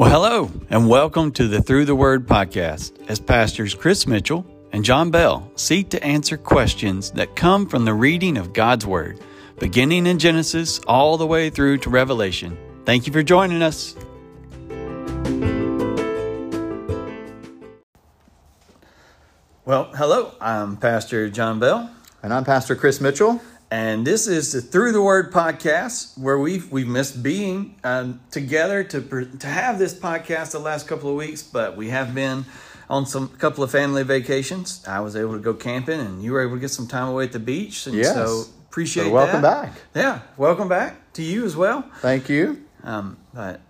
Well, hello, and welcome to the Through the Word podcast as pastors Chris Mitchell and Jon Bell seek to answer questions that come from the reading of God's Word, beginning in Genesis all the way through to Revelation. Thank you for joining us. Well, hello, I'm Pastor Jon Bell. And I'm Pastor Chris Mitchell. And this is the Through the Word podcast, where we've we've missed being um, together to to have this podcast the last couple of weeks, but we have been on some couple of family vacations. I was able to go camping, and you were able to get some time away at the beach. And yes. so appreciate so welcome that. back. Yeah, welcome back to you as well. Thank you. Um, but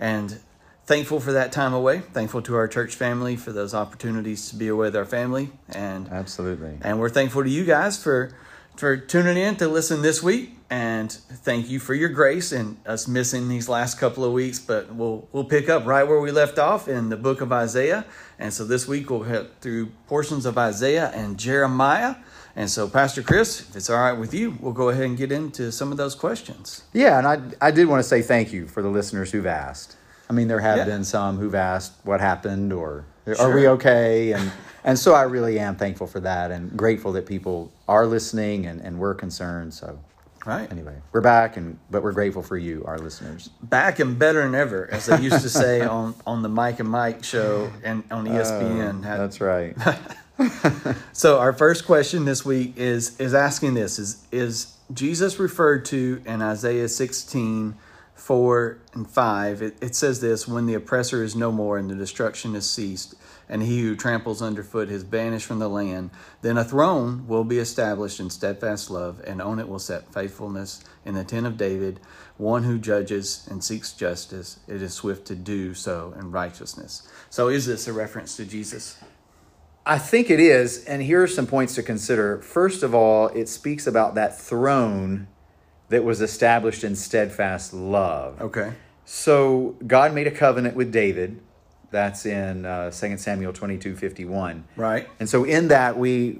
and thankful for that time away. Thankful to our church family for those opportunities to be away with our family, and absolutely. And we're thankful to you guys for for tuning in to listen this week. And thank you for your grace and us missing these last couple of weeks. But we'll we'll pick up right where we left off in the book of Isaiah. And so this week we'll head through portions of Isaiah and Jeremiah. And so, Pastor Chris, if it's all right with you, we'll go ahead and get into some of those questions. Yeah, and I, I did want to say thank you for the listeners who've asked. I mean, there have yeah. been some who've asked what happened or sure. are we okay? And and so I really am thankful for that and grateful that people are listening and, and we're concerned. So right. Anyway, we're back and but we're grateful for you, our listeners. Back and better than ever, as they used to say on, on the Mike and Mike show and on ESPN. Oh, that's right. so our first question this week is is asking this is is Jesus referred to in Isaiah 16 4 and 5 it, it says this when the oppressor is no more and the destruction is ceased and he who tramples underfoot is banished from the land. Then a throne will be established in steadfast love, and on it will set faithfulness in the tent of David, one who judges and seeks justice. It is swift to do so in righteousness. So, is this a reference to Jesus? I think it is, and here are some points to consider. First of all, it speaks about that throne that was established in steadfast love. Okay. So, God made a covenant with David that's in uh, 2 Samuel 22 51. Right. And so in that, we,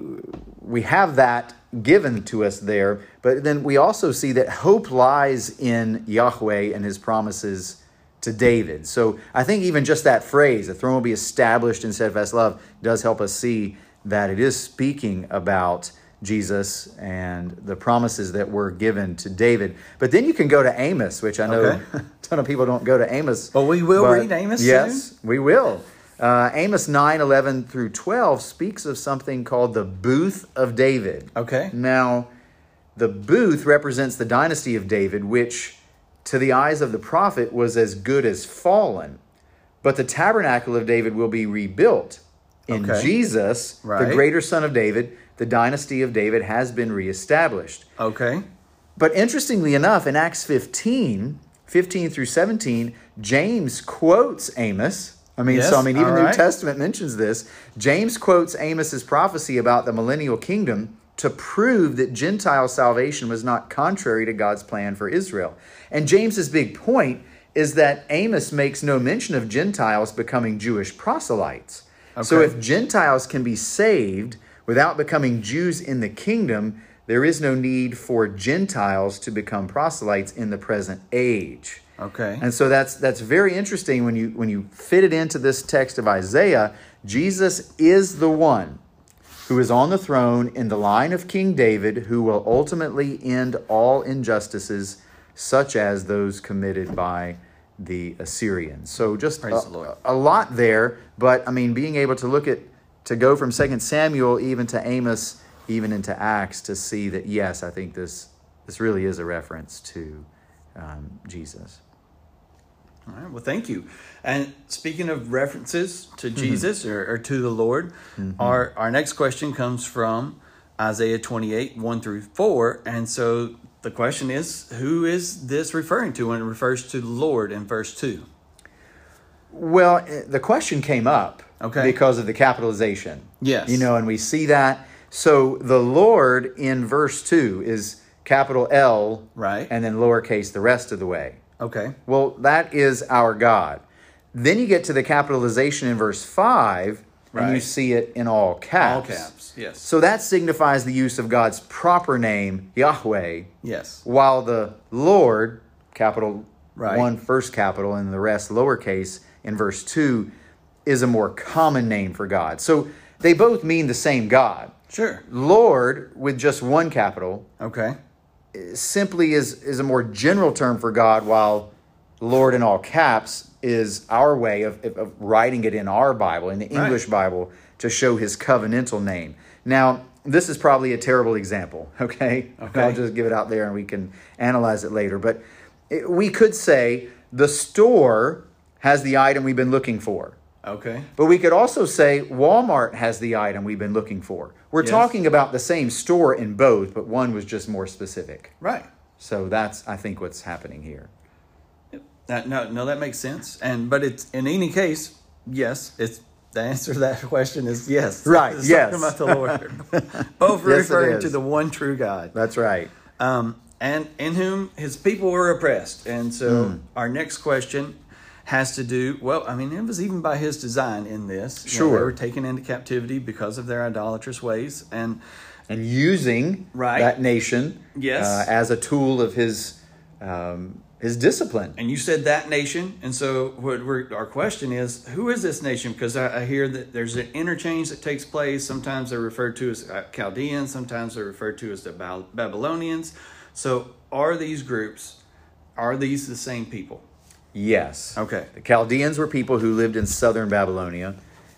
we have that given to us there, but then we also see that hope lies in Yahweh and his promises to David. So I think even just that phrase, the throne will be established in steadfast love, does help us see that it is speaking about Jesus and the promises that were given to David. But then you can go to Amos, which I know okay. a ton of people don't go to Amos. But we will but read Amos Yes, soon. we will. Uh, Amos 9, 11 through 12 speaks of something called the booth of David. Okay. Now, the booth represents the dynasty of David, which to the eyes of the prophet was as good as fallen. But the tabernacle of David will be rebuilt. In okay. Jesus, right. the greater son of David, the dynasty of David has been reestablished. Okay. But interestingly enough, in Acts 15, 15 through 17, James quotes Amos. I mean, yes, so I mean, even the right. New Testament mentions this. James quotes Amos's prophecy about the millennial kingdom to prove that Gentile salvation was not contrary to God's plan for Israel. And James's big point is that Amos makes no mention of Gentiles becoming Jewish proselytes. Okay. So if Gentiles can be saved, Without becoming Jews in the kingdom, there is no need for Gentiles to become proselytes in the present age. Okay. And so that's that's very interesting when you when you fit it into this text of Isaiah, Jesus is the one who is on the throne in the line of King David who will ultimately end all injustices such as those committed by the Assyrians. So just a, a, lot there, but I mean being able to look at to go from Second Samuel even to Amos, even into Acts, to see that yes, I think this this really is a reference to um, Jesus. All right. Well, thank you. And speaking of references to mm-hmm. Jesus or, or, to the Lord, mm-hmm. our our next question comes from Isaiah twenty eight one through four, and so the question is, who is this referring to when it refers to the Lord in verse two? Well, eh, the question came up Okay. Because of the capitalization. Yes. You know, and we see that. So the Lord in verse 2 is capital L. Right. And then lowercase the rest of the way. Okay. Well, that is our God. Then you get to the capitalization in verse 5, right. and you see it in all caps. All caps, yes. So that signifies the use of God's proper name, Yahweh. Yes. While the Lord, capital right. one first capital and the rest lowercase, in verse 2 is a more common name for God. So they both mean the same God. Sure. Lord, with just one capital, okay, simply is, is a more general term for God, while Lord in all caps is our way of, of writing it in our Bible, in the English right. Bible, to show his covenantal name. Now, this is probably a terrible example, okay? okay? I'll just give it out there and we can analyze it later. But we could say the store has the item we've been looking for. Okay. But we could also say Walmart has the item we've been looking for. We're yes. talking about the same store in both, but one was just more specific. Right. So that's I think what's happening here. That, no, no, that makes sense. And but it's in any case, yes, it's the answer to that question is yes. Right. It's yes. about the Lord. Both yes, referring to the one true God. That's right. Um, and in whom his people were oppressed. And so mm. our next question has to do well i mean it was even by his design in this. Sure you know, they were taken into captivity because of their idolatrous ways and and using right. that nation yes. Uh, as a tool of his um, his discipline. And you said that nation and so what our question is who is this nation? Because I, I, hear that there's an interchange that takes place. Sometimes they're referred to as uh, chaldeans sometimes they're referred to as the babylonians. So are these groups are these the same people Yes. Okay. The Chaldeans were people who lived in southern Babylonia.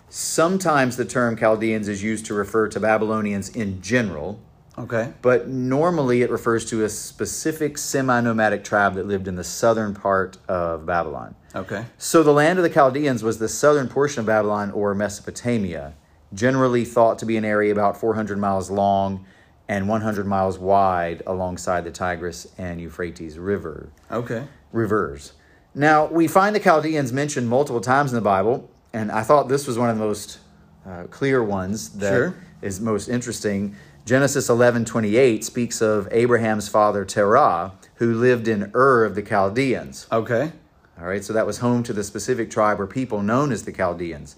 Sometimes the term Chaldeans is used to refer to Babylonians in general. Okay. But normally it refers to a specific semi nomadic tribe that lived in the southern part of Babylon. Okay. So the land of the Chaldeans was the southern portion of Babylon or Mesopotamia, generally thought to be an area about 400 miles long and 100 miles wide alongside the Tigris and Euphrates River. Okay. Rivers. Now, we find the Chaldeans mentioned multiple times in the Bible, and I thought this was one of the most uh, clear ones that sure. is most interesting. Genesis 11 28 speaks of Abraham's father Terah, who lived in Ur of the Chaldeans. Okay. All right, so that was home to the specific tribe or people known as the Chaldeans.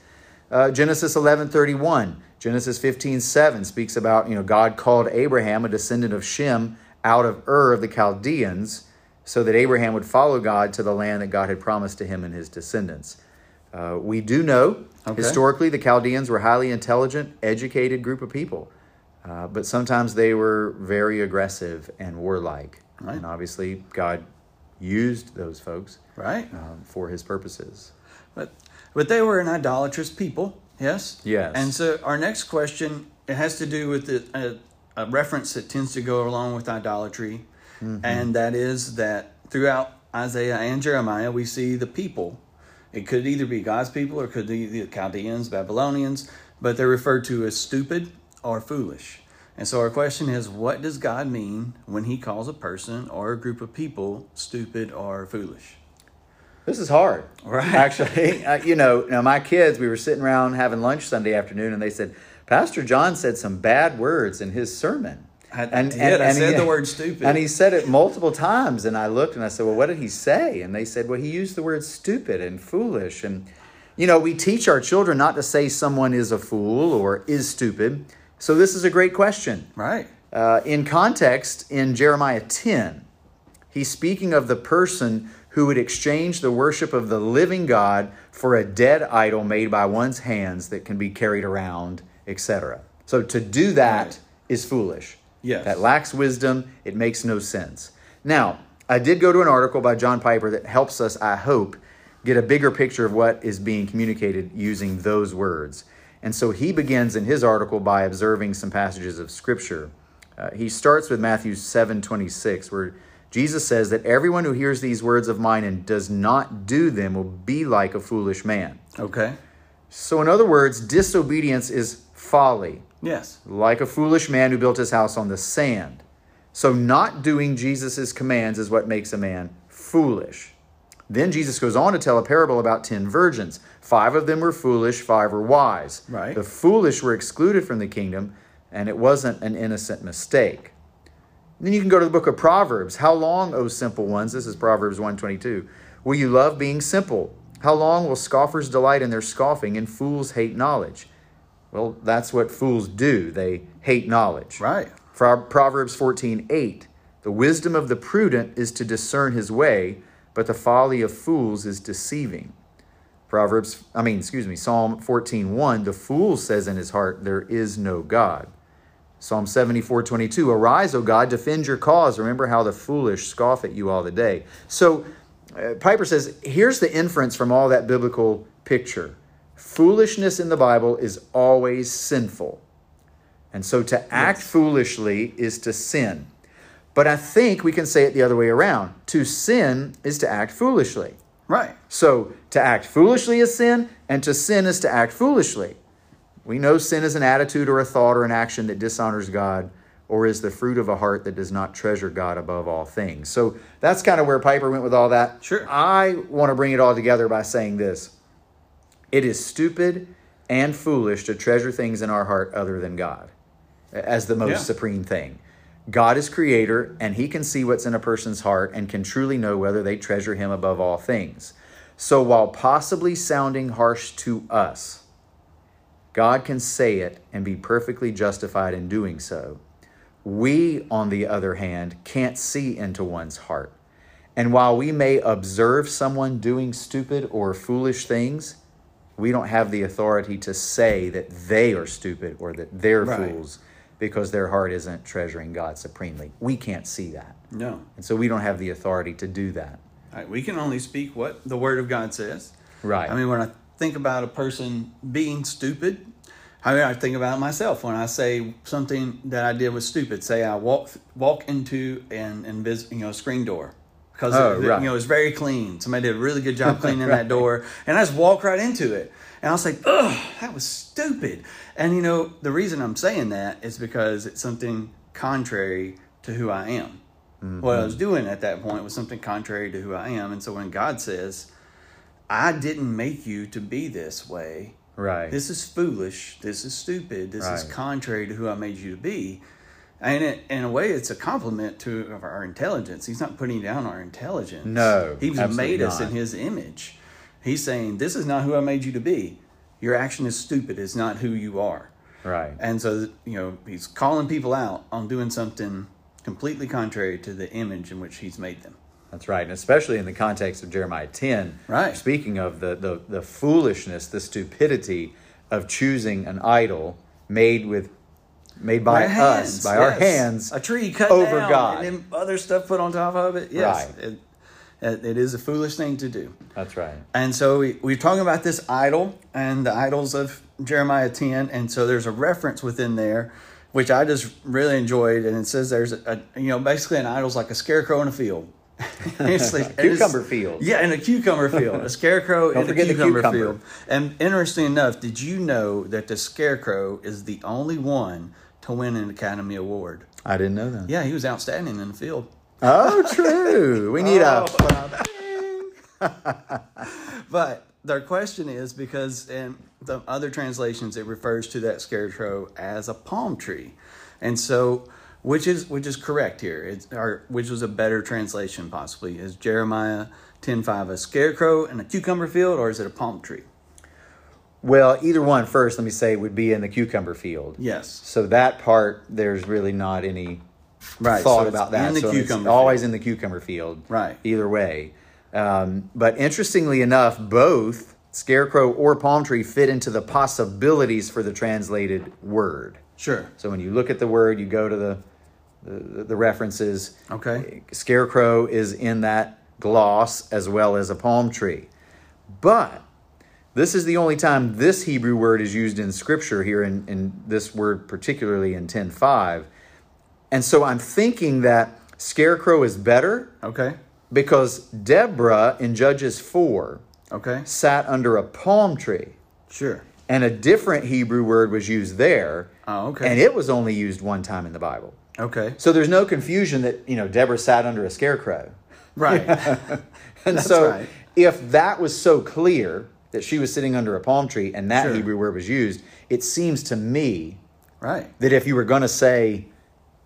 Uh, Genesis 11 31, Genesis 15 7 speaks about, you know, God called Abraham, a descendant of Shem, out of Ur of the Chaldeans so that Abraham would follow God to the land that God had promised to him and his descendants. Uh, we do know okay. historically the Chaldeans were highly intelligent, educated group of people, uh, but sometimes they were very aggressive and warlike. Right. And obviously, God used those folks right um, for His purposes. But but they were an idolatrous people. Yes. Yes. And so our next question it has to do with the, a, a reference that tends to go along with idolatry Mm-hmm. And that is that throughout Isaiah and Jeremiah, we see the people. It could either be God's people or could be the Chaldeans, Babylonians, but they're referred to as stupid or foolish. And so our question is what does God mean when he calls a person or a group of people stupid or foolish? This is hard. Right. Actually, you know, now my kids, we were sitting around having lunch Sunday afternoon and they said, Pastor Jon said some bad words in his sermon. I and, did. And, I said he, the word stupid. And he said it multiple times. And I looked and I said, Well, what did he say? And they said, Well, he used the word stupid and foolish. And, you know, we teach our children not to say someone is a fool or is stupid. So this is a great question. Right. Uh, in context, in Jeremiah 10, he's speaking of the person who would exchange the worship of the living God for a dead idol made by one's hands that can be carried around, etc. So to do that right. is foolish. Yes. That lacks wisdom. It makes no sense. Now, I did go to an article by John Piper that helps us, I hope, get a bigger picture of what is being communicated using those words. And so he begins in his article by observing some passages of Scripture. Uh, he starts with Matthew 7 26, where Jesus says that everyone who hears these words of mine and does not do them will be like a foolish man. Okay. So, in other words, disobedience is folly. Yes. Like a foolish man who built his house on the sand. So, not doing Jesus' commands is what makes a man foolish. Then Jesus goes on to tell a parable about 10 virgins. Five of them were foolish, five were wise. Right. The foolish were excluded from the kingdom, and it wasn't an innocent mistake. Then you can go to the book of Proverbs. How long, O simple ones, this is Proverbs 122, will you love being simple? How long will scoffers delight in their scoffing and fools hate knowledge? Well, that's what fools do. They hate knowledge. Right. Proverbs 14, 8. The wisdom of the prudent is to discern his way, but the folly of fools is deceiving. Proverbs, I mean, excuse me, Psalm 14, 1, the fool says in his heart, there is no God. Psalm 74, 22, arise, O God, defend your cause. Remember how the foolish scoff at you all the day. So uh, Piper says, here's the inference from all that biblical picture. Foolishness in the Bible is always sinful. And so to act yes. foolishly is to sin. But I think we can say it the other way around. To sin is to act foolishly. Right. So to act foolishly is sin, and to sin is to act foolishly. We know sin is an attitude or a thought or an action that dishonors God or is the fruit of a heart that does not treasure God above all things. So that's kind of where Piper went with all that. Sure. I want to bring it all together by saying this it is stupid and foolish to treasure things in our heart other than God as the most yeah. supreme thing. God is creator, and he can see what's in a person's heart and can truly know whether they treasure him above all things. So while possibly sounding harsh to us, God can say it and be perfectly justified in doing so. We, on the other hand, can't see into one's heart. And while we may observe someone doing stupid or foolish things, we don't have the authority to say that they are stupid or that they're right. fools because their heart isn't treasuring God supremely. We can't see that. No. And so we don't have the authority to do that. Right. We can only speak what the Word of God says. Right. I mean, when I think about a person being stupid, I mean, I think about myself when I say something that I did was stupid. Say I walk walk into an invis- you know screen door because oh, it, right. you know it's very clean. Somebody did a really good job cleaning right. that door, and I just walk right into it. And I was like, "Ugh, that was stupid." And you know, the reason I'm saying that is because it's something contrary to who I am. Mm-hmm. What I was doing at that point was something contrary to who I am. And so when God says, I didn't make you to be this way, right? This is foolish. This is stupid. This right. is contrary to who I made you to be. And it, in a way, it's a compliment to our intelligence. He's not putting down our intelligence. No, He's made us not. in His image. He's saying, "This is not who I made you to be your action is stupid. It's not who you are. Right. And so, you know, he's calling people out on doing something completely contrary to the image in which he's made them. That's right. And especially in the context of Jeremiah 10. Right. Speaking of the, the, the foolishness, the stupidity of choosing an idol made with made by, by us, by yes. our hands, a tree cut over down, God, and other stuff put on top of it. Yes, right. It, it is a foolish thing to do. That's right. And so we, we're talking about this idol and the idols of Jeremiah 10. And so there's a reference within there, which I just really enjoyed. And it says there's a, you know, basically an idol's like a scarecrow in a field. it's like, cucumber field. Yeah, in a cucumber field. A scarecrow in a cucumber, cucumber field. And interesting enough, did you know that the scarecrow is the only one to win an Academy Award? I didn't know that. Yeah, he was outstanding in the field. Oh, true. We need oh. a. but their question is because in the other translations it refers to that scarecrow as a palm tree, and so which is which is correct here. It's or which was a better translation possibly is Jeremiah ten five a scarecrow in a cucumber field or is it a palm tree? Well, either one first, let me say, would be in the cucumber field. Yes. So that part, there's really not any right, thought so about that. In the so cucumber always in the cucumber field. Right. Either way. Um, but interestingly enough, both scarecrow or palm tree fit into the possibilities for the translated word. Sure. So when you look at the word, you go to the the, the references. Okay. Scarecrow is in that gloss as well as a palm tree. But this is the only time this Hebrew word is used in Scripture here in, in this word, particularly in 10.5. And so I'm thinking that scarecrow is better. Okay. Because Deborah in Judges 4 okay. sat under a palm tree. Sure. And a different Hebrew word was used there. Oh, okay. And it was only used one time in the Bible. Okay. So there's no confusion that, you know, Deborah sat under a scarecrow. Right. and That's so right. if that was so clear that she was sitting under a palm tree and that Sure. Hebrew word was used, it seems to me Right. that if you were going to say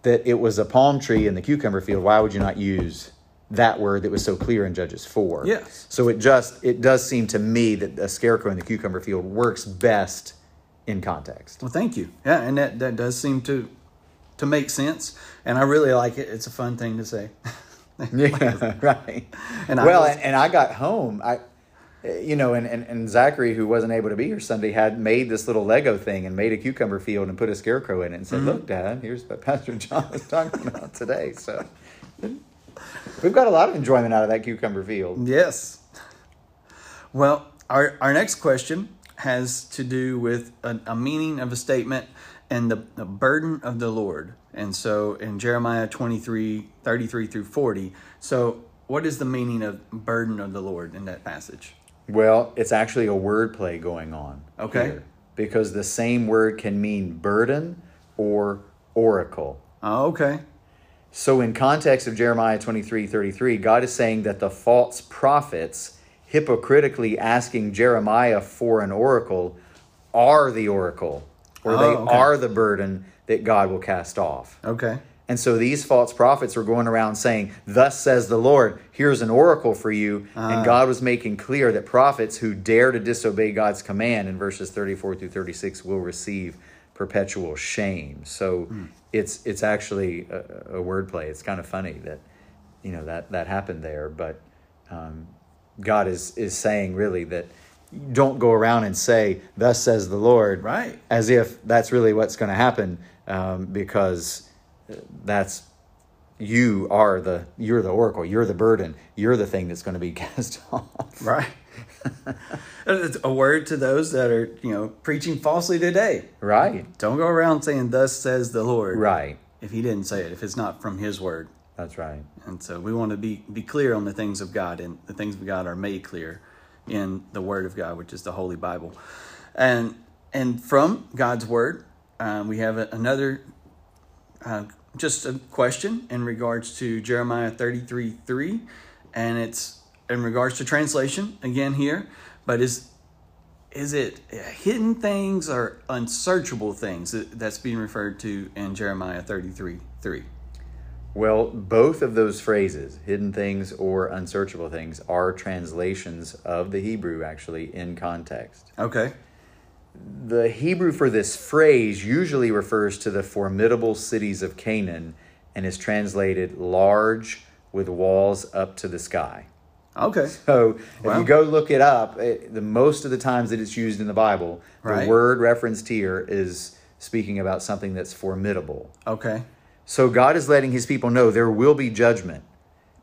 that it was a palm tree in the cucumber field, why would you not use that word that was so clear in Judges 4? Yes. So it just it does seem to me that a scarecrow in the cucumber field works best in context. Well, thank you. Yeah, and that, that does seem to to make sense, and I really like it. It's a fun thing to say. yeah, right. And well, and, and I got home. I you know, and, and, and Zachary, who wasn't able to be here Sunday, had made this little Lego thing and made a cucumber field and put a scarecrow in it and said, mm-hmm. "Look, Dad, here's what Pastor Jon was talking about today." So we've got a lot of enjoyment out of that cucumber field. Yes. Well, our our next question has to do with a, a meaning of a statement and the, the burden of the Lord. And so in Jeremiah 23, 33 through 40. So what is the meaning of burden of the Lord in that passage? Well, it's actually a wordplay going on. Okay. Here, because the same word can mean burden or oracle. Oh, okay. So, in context of Jeremiah 23 33, God is saying that the false prophets, hypocritically asking Jeremiah for an oracle, are the oracle, or oh, they okay. are the burden that God will cast off. Okay. And so these false prophets were going around saying, Thus says the Lord, here's an oracle for you. Uh, and ah. God was making clear that prophets who dare to disobey God's command in verses 34 through 36 will receive perpetual shame. So hmm. it's it's actually a, a wordplay. It's kind of funny that you know that that happened there, but um, God is is saying really that don't go around and say, "Thus says the Lord," right? As if that's really what's going to happen, um, because that's you are the you're the oracle you're the burden you're the thing that's going to be cast off. Right. It's a word to those that are you know preaching falsely today. Right. Don't go around saying thus says the lord right. if he didn't say it if it's not from his word. That's right. And so we want to be be clear on the things of god and the things of god are made clear in the word of god which is the holy bible. And and from god's word um, we have another uh, just a question in regards to Jeremiah 33 3, and it's in regards to translation again here, but is is it hidden things or unsearchable things that's being referred to in Jeremiah 33 3? Well, both of those phrases, hidden things or unsearchable things, are translations of the Hebrew actually in context. Okay the Hebrew for this phrase usually refers to the formidable cities of Canaan and is translated large with walls up to the sky. Okay. So if you go look it up, it, the most of the times that it's used in the Bible, right. the word referenced here is speaking about something that's formidable. Okay. So God is letting his people know there will be judgment,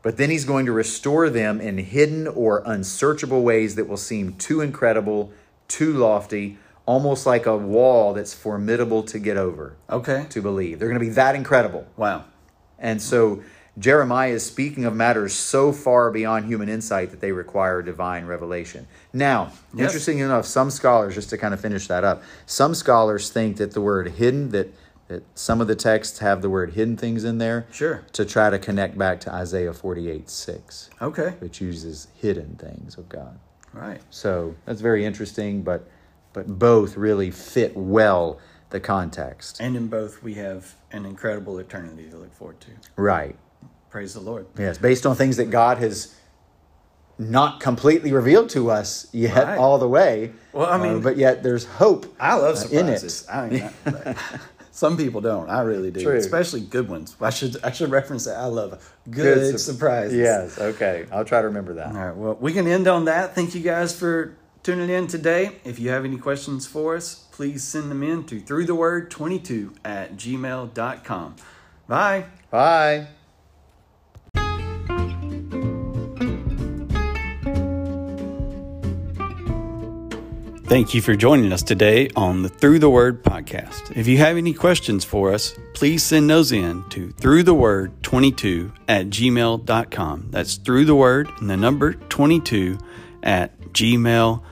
but then he's going to restore them in hidden or unsearchable ways that will seem too incredible, too lofty, almost like a wall that's formidable to get over. Okay. To believe. They're going to be that incredible. Wow. And so Jeremiah is speaking of matters so far beyond human insight that they require divine revelation. Now, yes. interesting enough, some scholars, just to kind of finish that up, some scholars think that the word hidden, that, that some of the texts have the word hidden things in there. Sure. To try to connect back to Isaiah 48 6. Okay. Which uses hidden things of God. Right. So that's very interesting, but but both really fit well the context. And in both, we have an incredible eternity to look forward to. Right. Praise the Lord. Yes, based on things that God has not completely revealed to us yet right. all the way. Well, I mean, uh, but yet there's hope. I love surprises. Uh, in it. I mean, some people don't. I really do, True. especially good ones. I should I should reference that. I love good, good su- surprises. Yes. Okay. I'll try to remember that. All right. Well, we can end on that. Thank you guys for tuning in today. If you have any questions for us, please send them in to throughtheword22 at gmail.com. Bye. Bye. Thank you for joining us today on the Through the Word podcast. If you have any questions for us, please send those in to throughtheword22 at gmail.com. That's through the word and the number 22 at gmail.com.